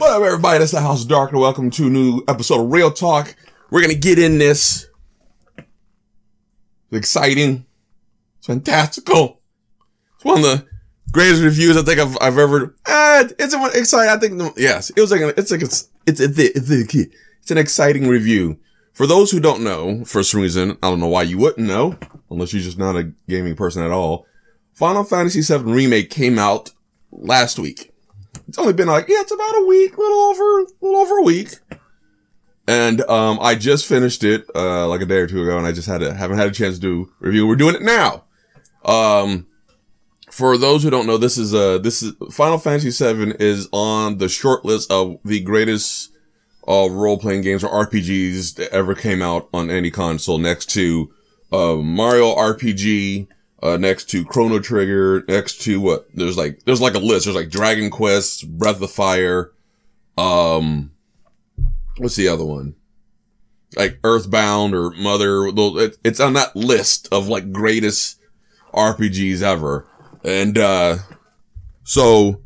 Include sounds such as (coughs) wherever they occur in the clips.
What up, everybody? That's the House of Dark, and welcome to a new episode of Real Talk. We're gonna get in this. It's exciting. It's fantastical. It's one of the greatest reviews I think I've, I've ever. Uh, it's one exciting. I think yes, it was like an, it's like it's it's it's it's, it's an exciting review. For those who don't know, for some reason, I don't know why you wouldn't know, unless you're just not a gaming person at all. Final Fantasy VII Remake came out last week. It's only been like, yeah, it's about a week, little over, little over a week. And, um, I just finished it, uh, like a day or two ago, and I just had haven't had a chance to do review. We're doing it now. Um, for those who don't know, this is, uh, this is, Final Fantasy VII is on the short list of the greatest, uh, role-playing games or RPGs that ever came out on any console next to, uh, Mario RPG, uh, next to Chrono Trigger, next to what? There's like, there's like a list. There's like Dragon Quest, Breath of Fire, um, what's the other one? Like Earthbound or Mother. It's on that list of like greatest RPGs ever. And, uh, so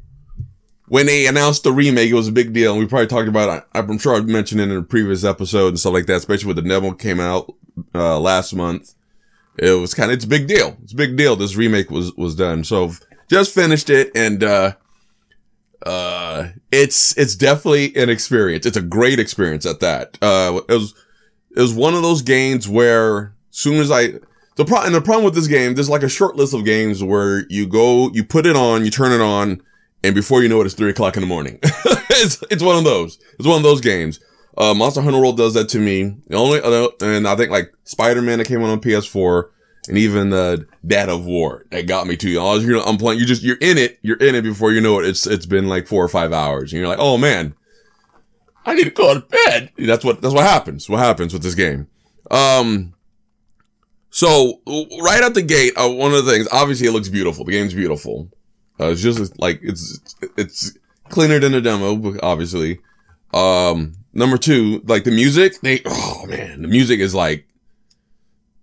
when they announced the remake, it was a big deal. And we probably talked about it. I'm sure I've mentioned it in a previous episode and stuff like that, especially when the demo came out, uh, last month it was kind of it's a big deal. It's a big deal. This remake was was done. So just finished it and uh uh it's it's definitely an experience. It's a great experience at that. Uh it was it was one of those games where soon as I the pro- and the problem with this game, there's like a short list of games where you go, you put it on, you turn it on, and before you know it, it's three o'clock in the morning. (laughs) it's it's one of those. It's one of those games. Uh, Monster Hunter World does that to me. The only other, and I think like Spider-Man that came out on PS4 and even uh, God of War that got me to too. All you know, I'm playing, you just, you're in it, you're in it before you know it. It's, it's been like four or five hours and you're like, oh man, I need to go to bed. That's what, that's what happens. What happens with this game. Um, so right out the gate, uh, one of the things, obviously it looks beautiful. The game's beautiful. Uh, it's just like, it's, it's cleaner than the demo, obviously. Um, number two, like the music, they, oh man, the music is like,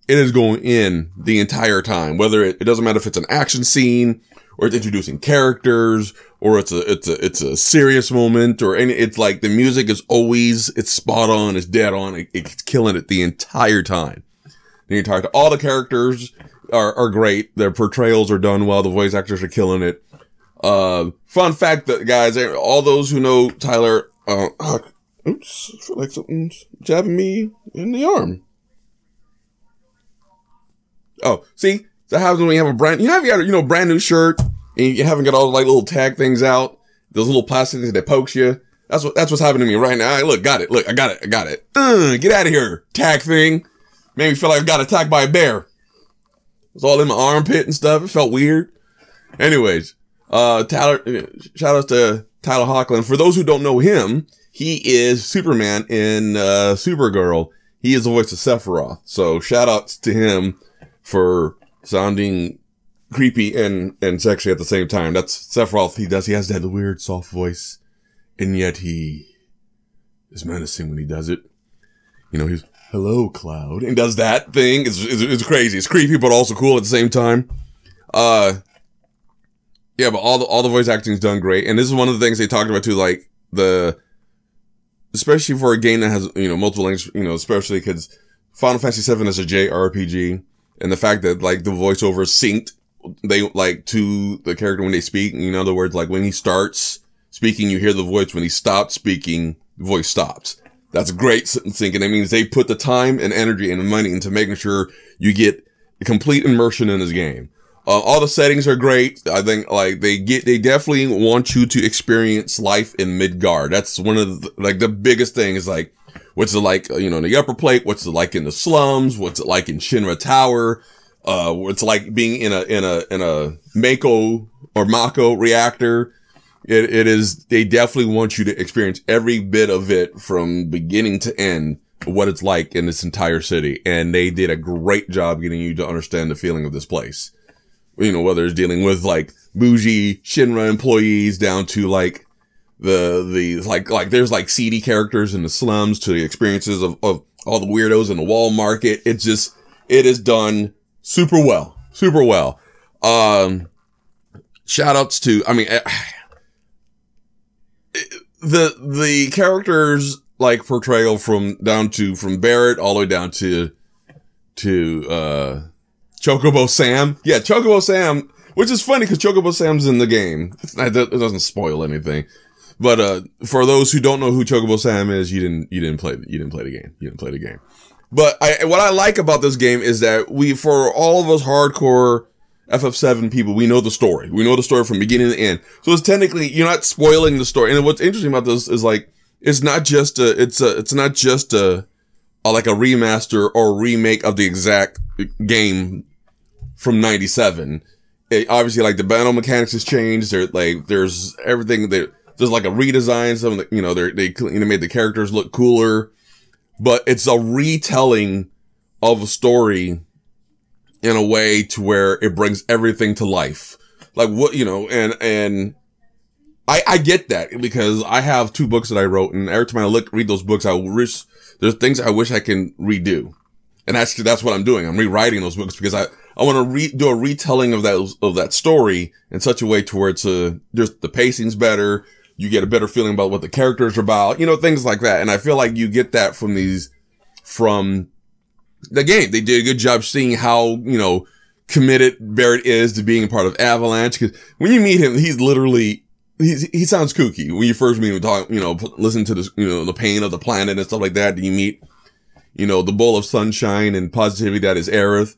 it is going in the entire time. Whether it, it doesn't matter if it's an action scene or it's introducing characters or it's a, it's a, it's a serious moment or any, it's like the music is always, it's spot on, it's dead on, it, it's killing it the entire time. The entire. All the characters are, are great. Their portrayals are done well. The voice actors are killing it. Uh, fun fact that guys, all those who know Tyler, uh, oops, I feel like something's jabbing me in the arm. Oh, see, that happens when we have a brand, you know, you got a, you know, brand new shirt and you haven't got all the like little tag things out, those little plastic things that pokes you. That's what, that's what's happening to me right now. Hey, look, got it. Look, I got it. I got it. Uh, get out of here. Tag thing. Made me feel like I got attacked by a bear. It was all in my armpit and stuff. It felt weird. Anyways, uh, Tyler, uh, shout out to Tyler Hoechlin. For those who don't know him, he is Superman in, uh, Supergirl. He is the voice of Sephiroth. So shout outs to him for sounding creepy and, and sexy at the same time. That's Sephiroth. He does, he has that weird soft voice and yet he is menacing when he does it. You know, he's, hello, Cloud, and does that thing. It's, it's, it's crazy. It's creepy, but also cool at the same time. Uh, yeah, but all the, all the voice acting's done great. And this is one of the things they talked about too, like the, especially for a game that has, you know, multiple languages, you know, especially because Final Fantasy VII is a JRPG and the fact that like the voiceover synced, they like to the character when they speak. In other words, like when he starts speaking, you hear the voice. When he stops speaking, the voice stops. That's great sync. And that means they put the time and energy and money into making sure you get complete immersion in this game. Uh, all the settings are great. I think like they get, they definitely want you to experience life in Midgar. That's one of the, like the biggest thing is like, what's it like, you know, in the upper plate? What's it like in the slums? What's it like in Shinra Tower? Uh, what's like being in a, in a, in a Mako or Mako reactor? It, it is, they definitely want you to experience every bit of it from beginning to end, what it's like in this entire city. And they did a great job getting you to understand the feeling of this place you know, whether it's dealing with like bougie Shinra employees down to like the, the, like, like there's like seedy characters in the slums to the experiences of, of all the weirdos in the wall market. It's just, it is done super well, super well. Um, shout outs to, I mean, eh, (sighs) the the characters like portrayal from down to from Barret all the way down to to uh Chocobo Sam. Yeah, Chocobo Sam, which is funny because Chocobo Sam's in the game. It doesn't spoil anything. But uh for those who don't know who Chocobo Sam is, you didn't you didn't play you didn't play the game. You didn't play the game. But I what I like about this game is that we for all of us hardcore FF7 people, we know the story. We know the story from beginning to end. So it's technically, you're not spoiling the story. And what's interesting about this is like, it's not just a, it's a, it's not just a, a like a remaster or remake of the exact game from 97. It, obviously, like the battle mechanics has changed. There, like, there's everything that, there's like a redesign. Some, of the, you know, they they made the characters look cooler, but it's a retelling of a story in a way to where it brings everything to life. Like what, you know, and, and I, I get that because I have two books that I wrote and every time I look, read those books, I wish there's things I wish I can redo. And actually that's what I'm doing. I'm rewriting those books because I, I want to re- do a retelling of that, of that story in such a way to where it's a, there's the pacing's better. You get a better feeling about what the characters are about, you know, things like that. And I feel like you get that from these, from the game. They did a good job seeing how, you know, committed Barret is to being a part of Avalanche. Cause when you meet him, he's literally, he's, he sounds kooky. When you first meet him, talk, you know, listen to this, you know, the pain of the planet and stuff like that. you meet, you know, the bowl of sunshine and positivity that is Aerith.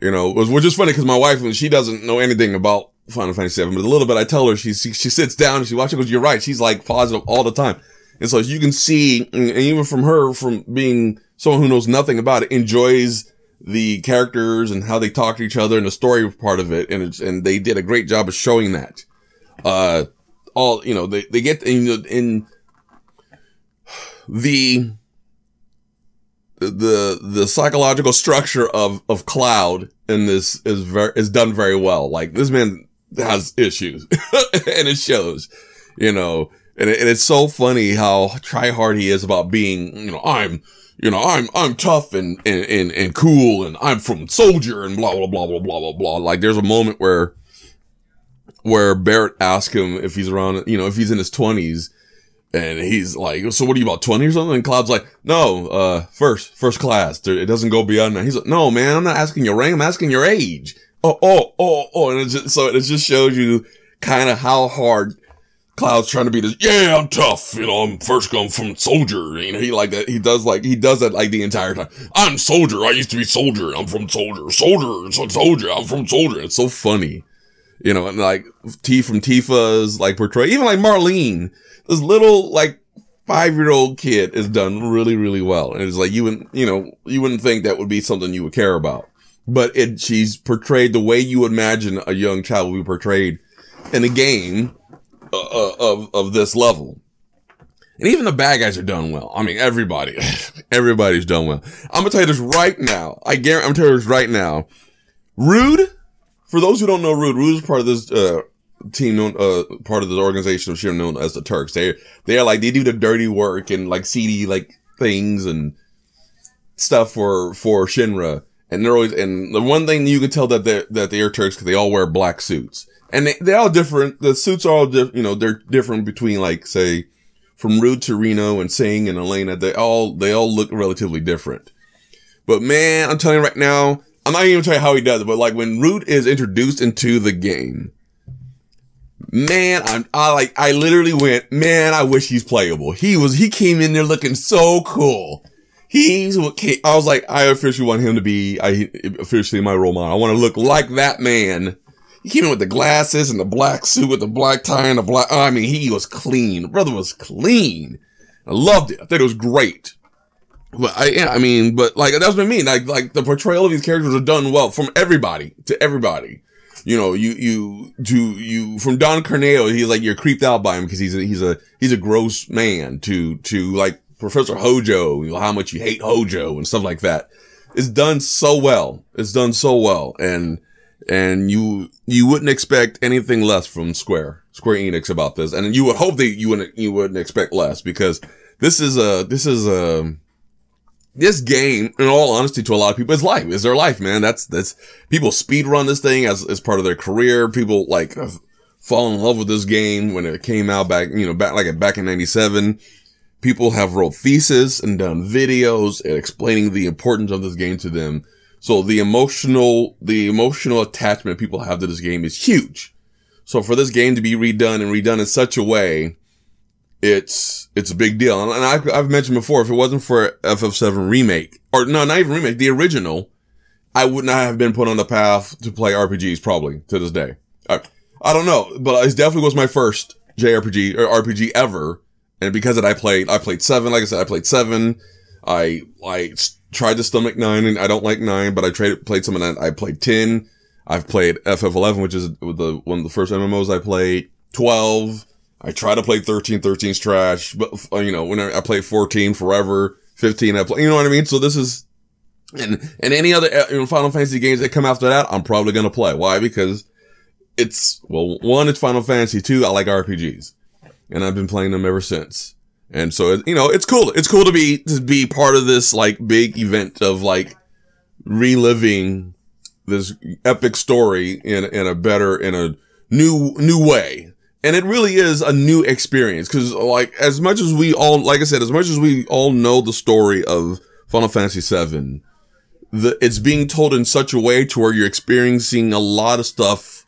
You know, which is funny because my wife, she doesn't know anything about Final Fantasy VII, but a little bit I tell her, she, she, she sits down and she watches, goes, you're right. She's like positive all the time. And so as you can see, and even from her, from being someone who knows nothing about it, enjoys the characters and how they talk to each other and the story part of it. And and they did a great job of showing that. Uh, all, you know, they, they get in, in the, the, the psychological structure of, of Cloud in this is very, is done very well. Like this man has issues (laughs) and it shows, you know, and, it, and it's so funny how try hard he is about being, you know, I'm, you know, I'm, I'm tough and, and, and, and cool and I'm from soldier and blah, blah, blah, blah, blah, blah, blah. Like there's a moment where, where Barret asks him if he's around, you know, if he's in his twenties and he's like, so what are you about 20 or something? And Cloud's like, no, uh, first, first class. It doesn't go beyond that. He's like, no, man, I'm not asking your rank. I'm asking your age. Oh, oh, oh, oh. And it just, so it just shows you kind of how hard Cloud's trying to be this, yeah, I'm tough, you know, I'm first come from soldier, you know, he like that, he does like, he does that like the entire time. I'm soldier, I used to be soldier, I'm from soldier, soldier, soldier, I'm from soldier. It's so funny, you know, and like T from Tifa's like portray, even like Marlene, this little like five year old kid is done really, really well. And it's like, you wouldn't, you know, you wouldn't think that would be something you would care about, but it, she's portrayed the way you would imagine a young child would be portrayed in a game uh, uh, of of this level. And even the bad guys are done well. I mean, everybody, (laughs) everybody's done well. I'm gonna tell you this right now. I guarantee, I'm telling you this right now. Rude, for those who don't know Rude, Rude is part of this, uh, team known, uh, part of this organization of known as the Turks. They, they are like, they do the dirty work and like seedy, like things and stuff for, for Shinra. And they're always, and the one thing you can tell that they're, that they are Turks because they all wear black suits and they, they're all different. The suits are all different, you know, they're different between like, say, from Rude to Reno and Tseng and Elena. They all, they all look relatively different. But man, I'm telling you right now, I'm not even gonna tell you how he does it, but like when Rude is introduced into the game, man, I'm, I like, I literally went, man, I wish he's playable. He was, he came in there looking so cool. He's what I was like, I officially want him to be, I officially my role model. I want to look like that man he came in with the glasses and the black suit with the black tie and the black. I mean, he was clean. Brother was clean. I loved it. I thought it was great. But I, yeah, I mean, but like that's what I mean. Like, like the portrayal of these characters are done well from everybody to everybody. You know, you you to you from Don Corneo, he's like you're creeped out by him because he's a he's a he's a gross man. To to like Professor Hojo, you know, how much you hate Hojo and stuff like that. It's done so well. It's done so well, and and you you wouldn't expect anything less from Square Square Enix about this, and you would hope that you wouldn't you wouldn't expect less because this is a this is a this game, in all honesty, to a lot of people, is life. Is their life, man. That's that's people speed run this thing as as part of their career. People like fall in love with this game when it came out back, you know, back like back in 97. People have wrote thesis and done videos explaining the importance of this game to them. So the emotional, the emotional attachment people have to this game is huge. So for this game to be redone and redone in such a way, it's, it's a big deal. And I've, I've mentioned before, if it wasn't for FF7 remake, or no, not even remake, the original, I would not have been put on the path to play RPGs probably to this day. I, I don't know, but it definitely was my first JRPG or RPG ever. And because of that, I played, I played seven. Like I said, I played seven. I, I tried to stomach nine and I don't like nine, but I tried, played some of that. I played 10. I've played FF11, which is the one of the first MMOs I played. 12. I try to play 13. 13's trash, but uh, you know, when I, I played 14 forever, 15, I play, you know what I mean? So this is, and, and any other uh, you know, Final Fantasy games that come after that, I'm probably going to play. Why? Because it's, well, one, it's Final Fantasy. Two, I like RPGs and I've been playing them ever since. And so, you know, it's cool. It's cool to be, to be part of this like big event of like reliving this epic story in, in a better, in a new, new way. And it really is a new experience. Cause like, as much as we all, like I said, as much as we all know the story of Final Fantasy VII, the, it's being told in such a way to where you're experiencing a lot of stuff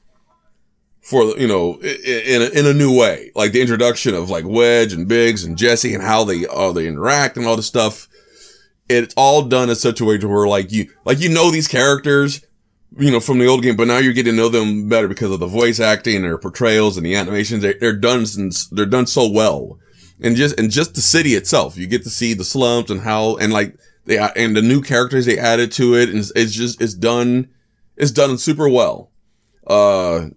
for, you know, in, in, a, in a new way. Like the introduction of like Wedge and Biggs and Jesse and how they, how they interact and all this stuff. It's all done in such a way to where like you, like you know these characters, you know, from the old game, but now you're getting to know them better because of the voice acting and their portrayals and the animations. They're, they're done, since they're done so well. And just, and just the city itself, you get to see the slums and how, and like, they, and the new characters they added to it. And it's just, it's done, it's done super well. Uh,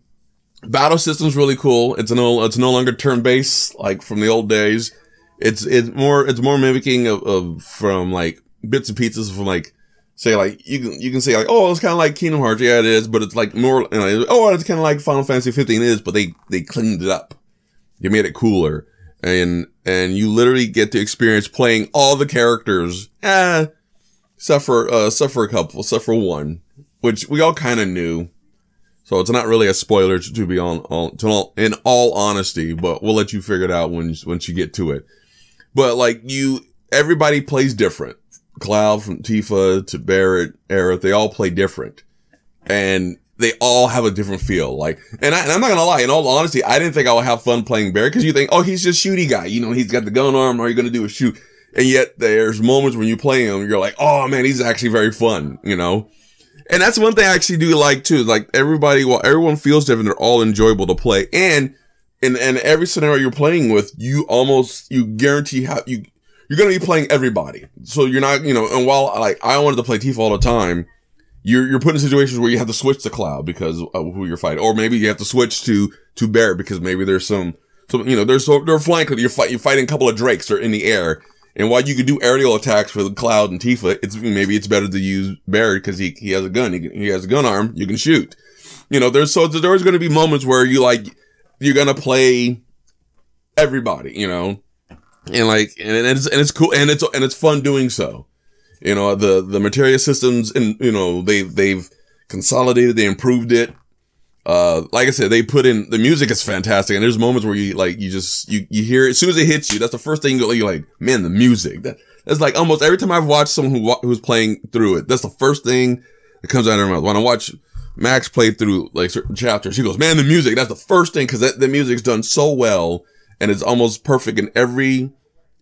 battle system's really cool. It's no, it's no longer turn-based, like from the old days. It's, it's more, it's more mimicking of, of from like bits and pieces from like, say like you can you can say like oh it's kind of like Kingdom Hearts. Yeah it is but it's like more you know, oh it's kind of like Final Fantasy 15 is but they they cleaned it up. They made it cooler. And and you literally get to experience playing all the characters. Eh suffer uh suffer a couple suffer one which we all kind of knew. So it's not really a spoiler to be on, on to all, in all honesty but we'll let you figure it out when once you get to it. But like you everybody plays different Cloud from Tifa to Barret, Aerith, they all play different. And they all have a different feel. Like, and, I, am not gonna lie, in all honesty, I didn't think I would have fun playing Barret because you think, oh, he's just shooty guy. You know, he's got the gun arm. All you're gonna do is shoot. And yet there's moments when you play him, you're like, oh man, he's actually very fun, you know? And that's one thing I actually do like too. Like everybody, well, everyone feels different. They're all enjoyable to play. And in, in every scenario you're playing with, you almost, you guarantee how you, you're going to be playing everybody. So you're not, you know, and while like I wanted to play Tifa all the time, you're, you're put in situations where you have to switch to Cloud because of who you're fighting. Or maybe you have to switch to, to Barret because maybe there's some, some, you know, there's so, they're flying, you're, fight, you're fighting a couple of Drakes, they're in the air. And while you could do aerial attacks for the Cloud and Tifa, it's, maybe it's better to use Barret because he, he has a gun, he, he has a gun arm, you can shoot. You know, there's, so there's going to be moments where you like, you're going to play everybody, you know, and like and it's and it's cool and it's and it's fun doing so. You know the the materia systems and you know they they've consolidated, they improved it. Uh, like I said, they put in the music is fantastic, and there's moments where you like you just you you hear it as soon as it hits you. That's the first thing you're like, man, the music. That that's like almost every time I've watched someone who who's playing through it. That's the first thing that comes out of their mouth. When I watch Max play through like certain chapters, he goes, "Man, the music." That's the first thing because the music's done so well and it's almost perfect in every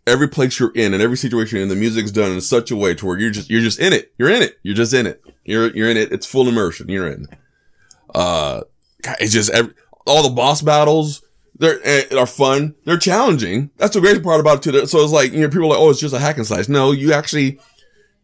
every place you're in and every situation and the music's done in such a way to where you're just you're just in it. You're in it. You're just in it. You're you're in it. It's full immersion. You're in. Uh it's just every, all the boss battles they're eh, are fun. They're challenging. That's the great part about it too. So it's like you know people are like oh it's just a hack and slice. No, you actually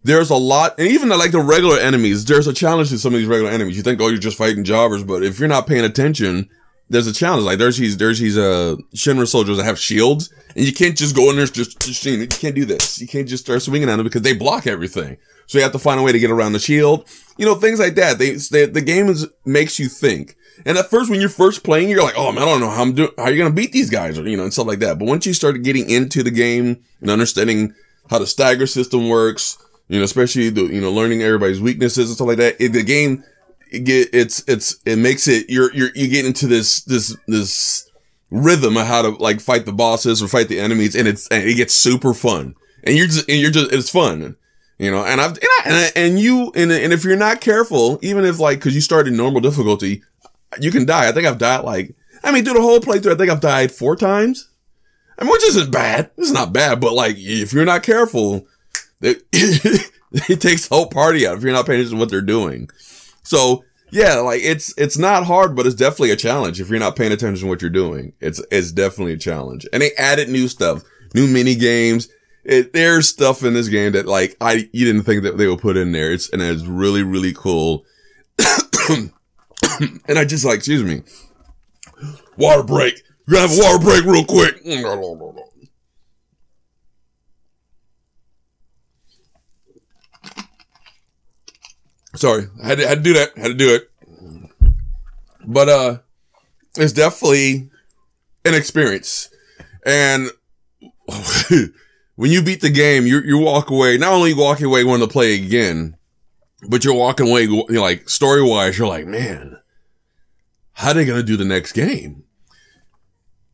there's a lot, and even like the regular enemies, there's a challenge to some of these regular enemies. You think, oh, you're just fighting jobbers, but if you're not paying attention, there's a challenge. Like there's these there's these uh Shinra soldiers that have shields, and you can't just go in there just, just you can't do this. You can't just start swinging at them because they block everything. So you have to find a way to get around the shield. You know things like that. They, they the game is makes you think. And at first, when you're first playing, you're like, oh man, I don't know how I'm doing. How you gonna beat these guys, or you know, and stuff like that. But once you start getting into the game and understanding how the stagger system works, you know, especially the you know learning everybody's weaknesses and stuff like that, it, the game get it's it's it makes it you're you're you get into this this this rhythm of how to like fight the bosses or fight the enemies, and it's and it gets super fun, and you're just and you're just it's fun. You know, and I've and I, and, I, and you and, and if you're not careful, even if like because you start in normal difficulty, you can die. I think I've died like I mean through the whole playthrough. I think I've died four times. I mean, which isn't bad. It's not bad, but like if you're not careful, it, (laughs) it takes the whole party out if you're not paying attention to what they're doing. So yeah, like it's it's not hard, but it's definitely a challenge if you're not paying attention to what you're doing. It's it's definitely a challenge. And they added new stuff, new mini games. It, there's stuff in this game that like I you didn't think that they would put in there. It's and it's really really cool. (coughs) and I just like excuse me, water break. Gonna have a water break real quick. Sorry, I had to, had to do that. Had to do it. But uh, it's definitely an experience, and (laughs) when you beat the game, you you walk away. Not only you walk away wanting to play again, but you're walking away you know, like story wise. You're like, man, how are they gonna do the next game?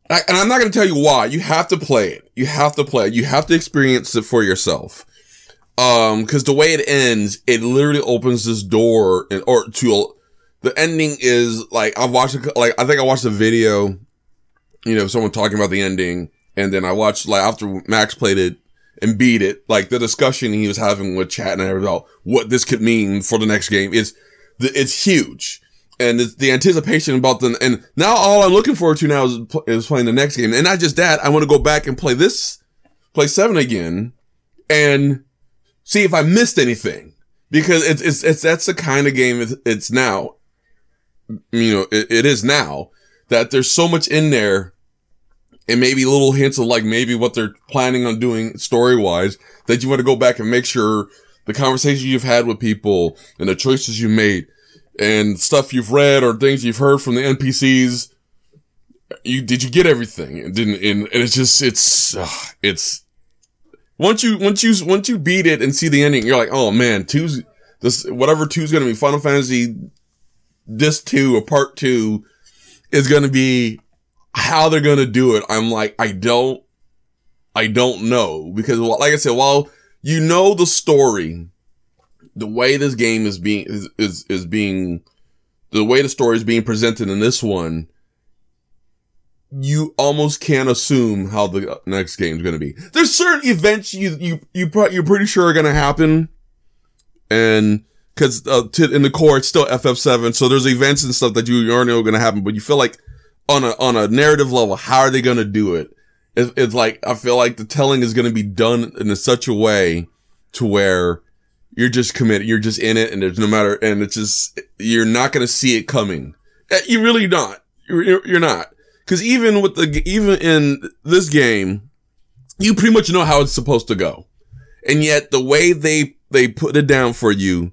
I, and I'm not gonna tell you why. You have to play it. You have to play it. You have to experience it for yourself. Um, cause the way it ends, it literally opens this door and, or to, the ending is like, I've watched, like, I think I watched a video, you know, someone talking about the ending. And then I watched, like, after Max played it and beat it, like the discussion he was having with chat and everything about what this could mean for the next game is, it's huge. And it's the anticipation about the, and now all I'm looking forward to now is, is playing the next game. And not just that, I want to go back and play this, play seven again. And, see if I missed anything because it's, it's, it's, that's the kind of game it's, it's now, you know, it, it is now that there's so much in there and maybe little hints of like maybe what they're planning on doing story wise that you want to go back and make sure the conversations you've had with people and the choices you made and stuff you've read or things you've heard from the NPCs. You, did you get everything? And didn't, and, and it's just, it's, uh, it's, once you, once you, once you beat it and see the ending, you're like, oh man, two's, this, whatever two's gonna be, Final Fantasy, this two or part two is gonna be how they're gonna do it. I'm like, I don't, I don't know because like I said, while you know the story, the way this game is being, is, is, is being, the way the story is being presented in this one, you almost can't assume how the next game is going to be. There's certain events you you you you're pretty sure are going to happen, and because uh, in the core it's still FF7, so there's events and stuff that you already know are going to happen, but you feel like on a on a narrative level, how are they going to do it? It's, it's like I feel like the telling is going to be done in such a way to where you're just committed, you're just in it, and there's no matter, and it's just you're not going to see it coming. Eh, you really not. You're, you're not. Cause even with the, even in this game, you pretty much know how it's supposed to go. And yet the way they, they put it down for you,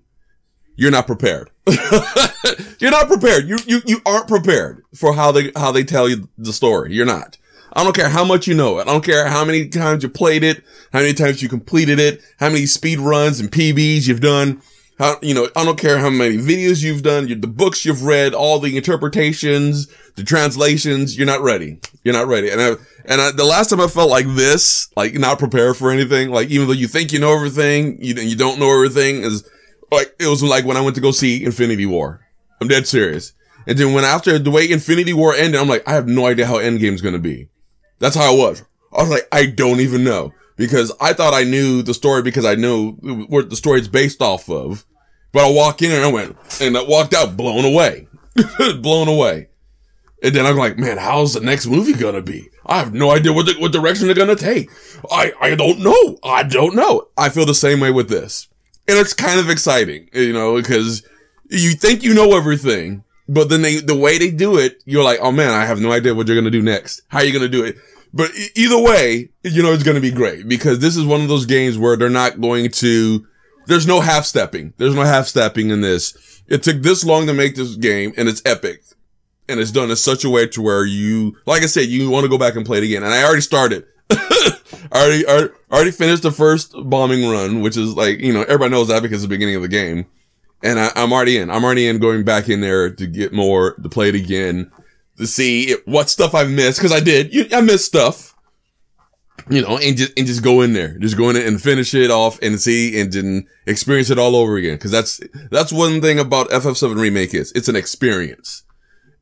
you're not prepared. (laughs) you're not prepared. You, you, you aren't prepared for how they, how they tell you the story. You're not. I don't care how much you know it. I don't care how many times you played it, how many times you completed it, how many speed runs and PBs you've done. How, you know, I don't care how many videos you've done, the books you've read, all the interpretations, the translations, you're not ready. You're not ready. And I, and I, the last time I felt like this, like not prepared for anything, like even though you think you know everything, you, you don't know everything is like, it was like when I went to go see Infinity War. I'm dead serious. And then when after the way Infinity War ended, I'm like, I have no idea how Endgame's gonna be. That's how I was. I was like, I don't even know because I thought I knew the story because I knew what the story is based off of. But I walk in and I went, and I walked out blown away, (laughs) blown away. And then I'm like, man, how's the next movie gonna be? I have no idea what the, what direction they're gonna take. I, I don't know. I don't know. I feel the same way with this. And it's kind of exciting, you know, because you think you know everything, but then they, the way they do it, you're like, oh man, I have no idea what you're gonna do next. How are you gonna do it? But either way, you know, it's gonna be great because this is one of those games where they're not going to, there's no half stepping. There's no half stepping in this. It took this long to make this game and it's epic. And it's done in such a way to where you, like I said, you want to go back and play it again. And I already started. I (laughs) already, already, already finished the first bombing run, which is like, you know, everybody knows that because it's the beginning of the game. and I, am already in. I'm already in going back in there to get more, to play it again, to see what stuff I've missed. Cause I did, you, I missed stuff, you know, and just, and just go in there, just go in and finish it off and see and then experience it all over again. Cause that's, that's one thing about FF7 remake is it's an experience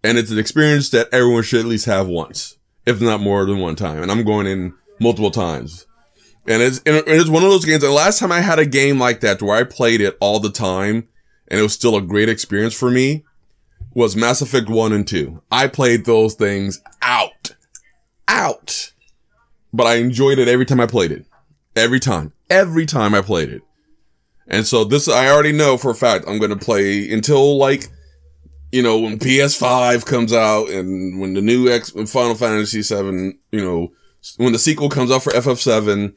and it's an experience that everyone should at least have once, if not more than one time. And I'm going in multiple times. And it's, and it's one of those games. The last time I had a game like that where I played it all the time, and it was still a great experience for me was Mass Effect 1 and 2. I played those things out. Out. But I enjoyed it every time I played it. Every time. Every time I played it. And so this, I already know for a fact I'm going to play until like, you know, when PS5 comes out and when the new X, Final Fantasy 7, you know, when the sequel comes out for FF7,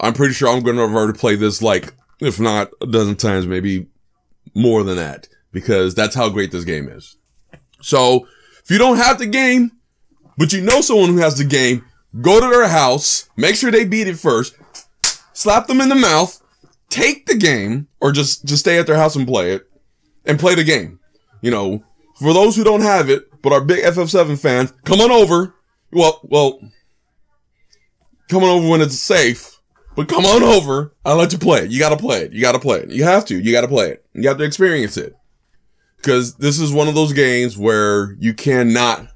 I'm pretty sure I'm going to to play this like, if not a dozen times, maybe more than that because that's how great this game is. So if you don't have the game, but you know someone who has the game, go to their house, make sure they beat it first, slap them in the mouth, take the game, or just, just stay at their house and play it, and play the game. You know, for those who don't have it, but are big FF7 fans, come on over. Well, well, come on over when it's safe but come on over. I'll let you play it. You gotta play it. You gotta play it. You have to. You gotta play it. You have to experience it. Cause this is one of those games where you cannot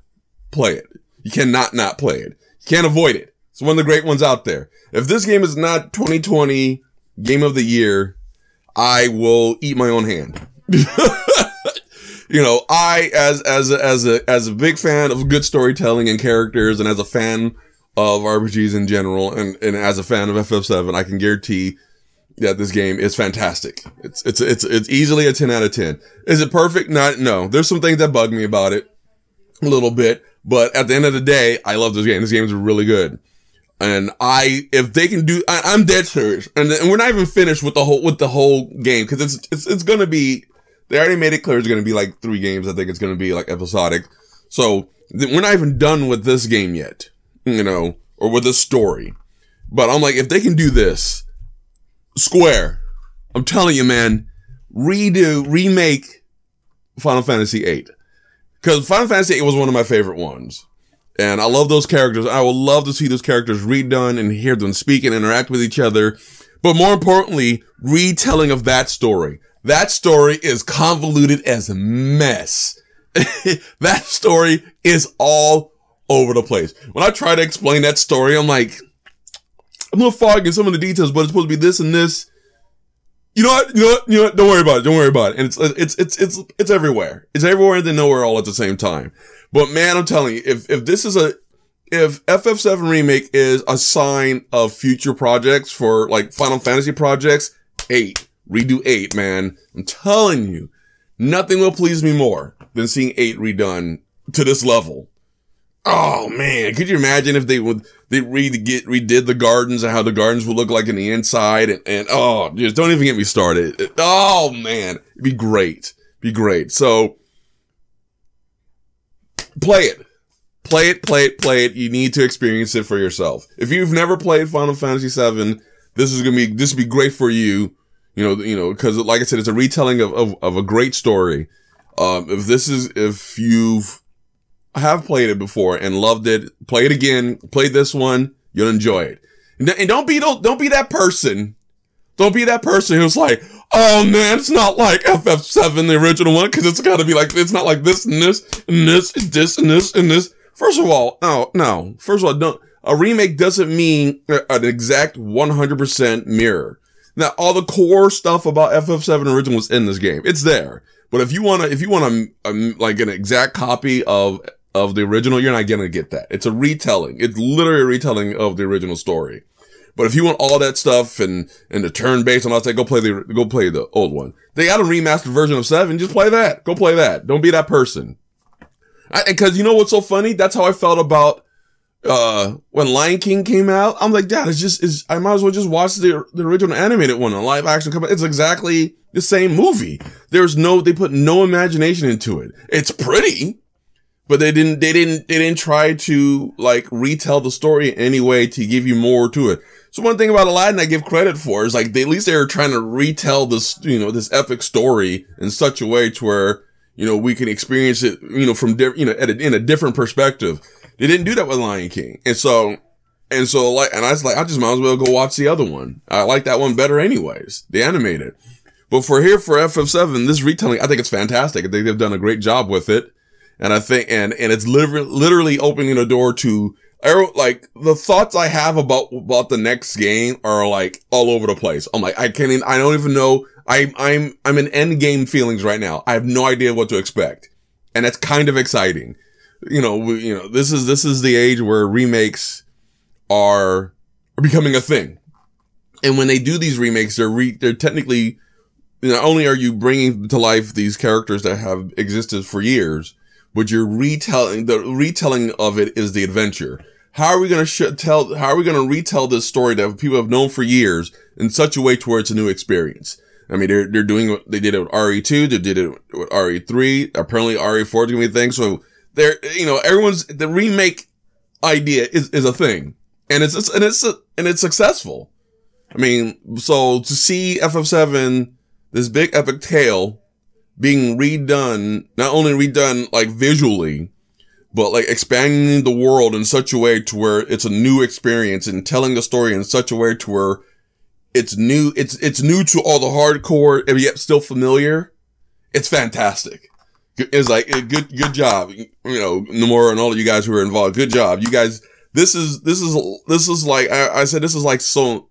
play it. You cannot not play it. Can't avoid it. It's one of the great ones out there. If this game is not 2020 game of the year, I will eat my own hand. (laughs) you know, I, as, as, as a, as a big fan of good storytelling and characters and as a fan of RPGs in general, and, and as a fan of FF7, I can guarantee that this game is fantastic. It's, it's, it's, it's easily a 10 out of 10. Is it perfect? Not, no. There's some things that bug me about it a little bit, but at the end of the day, I love this game. This game is really good. And I, if they can do, I, am dead serious. And, and we're not even finished with the whole, with the whole game, cause it's, it's, it's gonna be, they already made it clear it's gonna be like three games. I think it's gonna be like episodic. So we're not even done with this game yet you know, or with a story. But I'm like, if they can do this, Square, I'm telling you, man, redo, remake Final Fantasy VIII. Cause Final Fantasy VIII was one of my favorite ones. And I love those characters. I would love to see those characters redone and hear them speak and interact with each other. But more importantly, retelling of that story. That story is convoluted as a mess. (laughs) that story is all over the place. When I try to explain that story, I'm like, I'm a little foggy in some of the details, but it's supposed to be this and this. You know what? You know what? You know what? Don't worry about it. Don't worry about it. And it's, it's, it's, it's, it's everywhere. It's everywhere and then nowhere all at the same time. But man, I'm telling you, if, if this is a, if FF7 remake is a sign of future projects for like Final Fantasy projects, eight, redo eight, man. I'm telling you, nothing will please me more than seeing eight redone to this level. Oh man, could you imagine if they would they read get redid the gardens and how the gardens would look like in the inside and, and oh just don't even get me started. Oh man, it'd be great. Be great. So play it. Play it, play it, play it. You need to experience it for yourself. If you've never played Final Fantasy VII, this is gonna be this would be great for you. You know, you know, because like I said, it's a retelling of, of, of a great story. Um, if this is if you've have played it before and loved it, play it again, play this one, you'll enjoy it. And don't be, don't, don't be that person. Don't be that person who's like, oh man, it's not like FF7, the original one, cause it's gotta be like, it's not like this and this and this and this and this and this. First of all, no, no. First of all, don't, a remake doesn't mean uh, an exact 100% mirror. Now, all the core stuff about FF7 original was in this game. It's there. But if you want to, if you want a, a, um, like an exact copy of of the original, you're not gonna get that. It's a retelling. It's literally a retelling of the original story. But if you want all that stuff and, and the turn based on all that, go play the, go play the old one. They got a remastered version of seven. Just play that. Go play that. Don't be that person. I, cause you know what's so funny? That's how I felt about, uh, when Lion King came out. I'm like, Dad, it's just, is I might as well just watch the, the original animated one on live action. It's exactly the same movie. There's no, they put no imagination into it. It's pretty but they didn't they didn't they didn't try to like retell the story in any way to give you more to it So one thing about Aladdin I give credit for is like they, at least they were trying to retell this, you know, this epic story in such a way to where, you know, we can experience it, you know, from different, you know, a, in a different perspective. They didn't do that with Lion King. And so, and so like, and I was like, I just might as well go watch the other one. I like that one better anyways, the animated. But for here for FF7, this retelling, I think it's fantastic. I think they've done a great job with it. And I think, and, and it's literally, literally opening a door to, like, the thoughts I have about, about the next game are like all over the place. I'm like, I can't even, I don't even know. I'm, I'm, I'm in end game feelings right now. I have no idea what to expect. And that's kind of exciting. You know, we, you know, this is, this is the age where remakes are, are becoming a thing. And when they do these remakes, they're re, they're technically, not only are you bringing to life these characters that have existed for years, but you're retelling, the retelling of it is the adventure. How are we going to sh- tell, how are we going to retell this story that people have known for years in such a way to where it's a new experience? I mean, they're, they're doing they did it with RE2, they did it with RE3, apparently RE4 is going to be a thing. So they're, you know, everyone's, the remake idea is, is a thing. And it's, it's and it's, and it's successful. I mean, so to see FF7, this big epic tale being redone, not only redone like visually, but like expanding the world in such a way to where it's a new experience and telling the story in such a way to where it's new, it's, it's new to all the hardcore and yet still familiar. It's fantastic. It's like, eh, good, good job. You know, Nomura and all of you guys who are involved. Good job. You guys, this is, this is, this is like, I, I said, this is like so,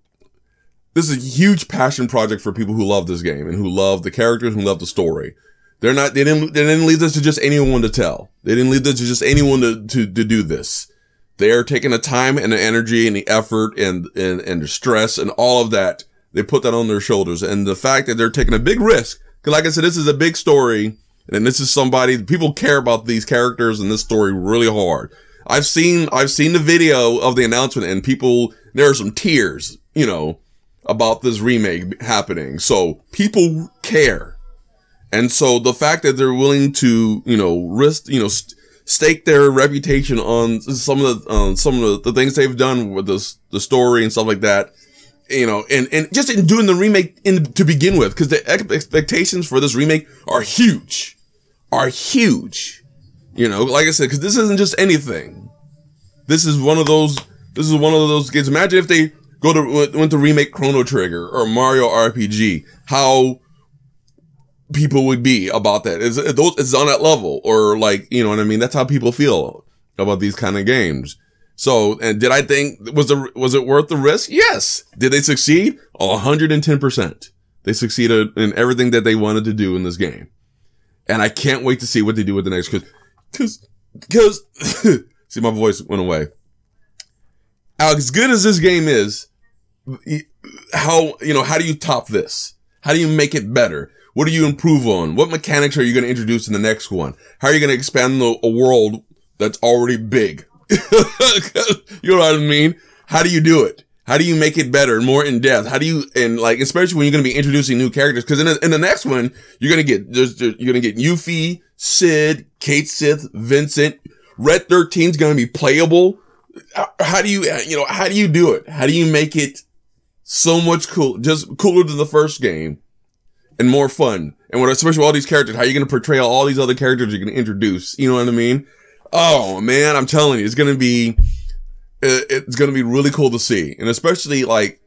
this is a huge passion project for people who love this game and who love the characters and love the story. They're not, they didn't, they didn't leave this to just anyone to tell. They didn't leave this to just anyone to, to, to do this. They are taking the time and the energy and the effort and, and, and the stress and all of that. They put that on their shoulders. And the fact that they're taking a big risk, cause like I said, this is a big story and this is somebody, people care about these characters and this story really hard. I've seen, I've seen the video of the announcement and people, there are some tears, you know, about this remake happening. So people care. And so the fact that they're willing to, you know, risk, you know, st- stake their reputation on some of the, um, some of the, the, things they've done with this, the story and stuff like that, you know, and, and just in doing the remake in, to begin with, because the expectations for this remake are huge, are huge. You know, like I said, because this isn't just anything. This is one of those, this is one of those games. Imagine if they go to went to remake Chrono Trigger or Mario RPG, how people would be about that. It's, it's on that level, or like you know what I mean. That's how people feel about these kind of games. So, and did I think was the was it worth the risk? Yes. Did they succeed? hundred and ten percent. They succeeded in everything that they wanted to do in this game, and I can't wait to see what they do with the next. Because, because, because. (laughs) see, my voice went away. As good as this game is, how, you know, how do you top this? How do you make it better? What do you improve on? What mechanics are you going to introduce in the next one? How are you going to expand the, a world that's already big? (laughs) you know what I mean? How do you do it? How do you make it better and more in depth? How do you, and like, especially when you're going to be introducing new characters? Cause in the, in the next one, you're going to get, there's, you're going to get Yuffie, Cid, Cait Sith, Vincent. Red 13 is going to be playable. How do you, uh, you know, how do you do it? How do you make it so much cool, just cooler than the first game and more fun. And what, especially all these characters, how you going to portray all these other characters you're going to introduce? You know what I mean? Oh man, I'm telling you, it's going to be, it's going to be really cool to see. And especially like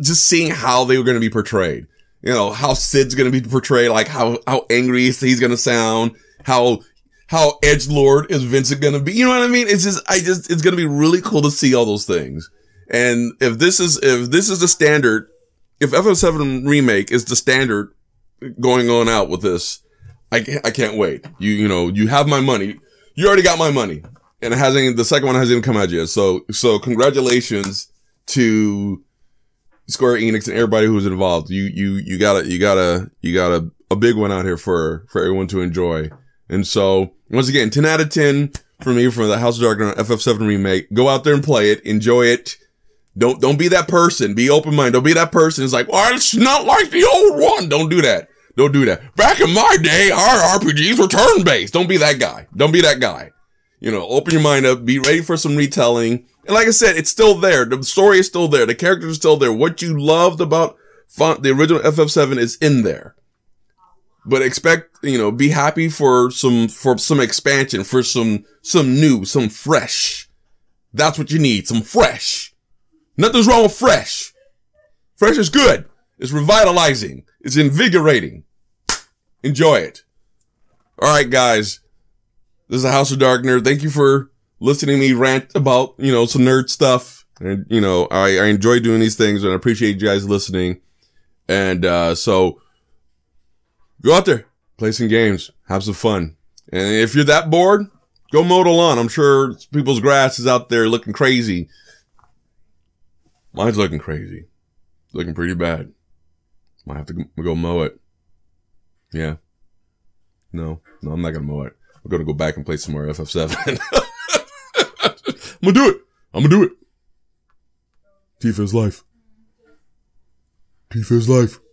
just seeing how they were going to be portrayed. You know, how Cid's going to be portrayed, like how, how angry he's going to sound, how, how edge lord is Vincent going to be. You know what I mean? It's just, I just, it's going to be really cool to see all those things. And if this is, if this is the standard, if FF7 remake is the standard going on out with this, I can't, I can't wait. You, you know, you have my money. You already got my money and it hasn't, the second one hasn't even come out yet. So, so congratulations to Square Enix and everybody who's involved. You, you, you got a, you got a, you got a, a big one out here for, for everyone to enjoy. And so once again, 10 out of 10 for me for the House of Darkness FF7 remake. Go out there and play it. Enjoy it. Don't, don't be that person. Be open minded. Don't be that person It's like, well, it's not like the old one. Don't do that. Don't do that. Back in my day, our RPGs were turn based. Don't be that guy. Don't be that guy. You know, open your mind up, be ready for some retelling. And like I said, it's still there. The story is still there. The characters are still there. What you loved about font, the original FF7 is in there. But expect, you know, be happy for some, for some expansion, for some, some new, some fresh. That's what you need. Some fresh. Nothing's wrong with fresh. Fresh is good. It's revitalizing. It's invigorating. Enjoy it. All right, guys. This is the House of Dark Nerd. Thank you for listening to me rant about, you know, some nerd stuff. And, you know, I, I enjoy doing these things and I appreciate you guys listening. And, uh, so go out there, play some games, have some fun. And if you're that bored, go mow the lawn. I'm sure people's grass is out there looking crazy. Mine's looking crazy. Looking pretty bad. Might have to go mow it. Yeah. No, no, I'm not gonna mow it. I'm gonna go back and play some more FF7. I'm gonna do it. I'm gonna do it. Tifa's life. Tifa's life.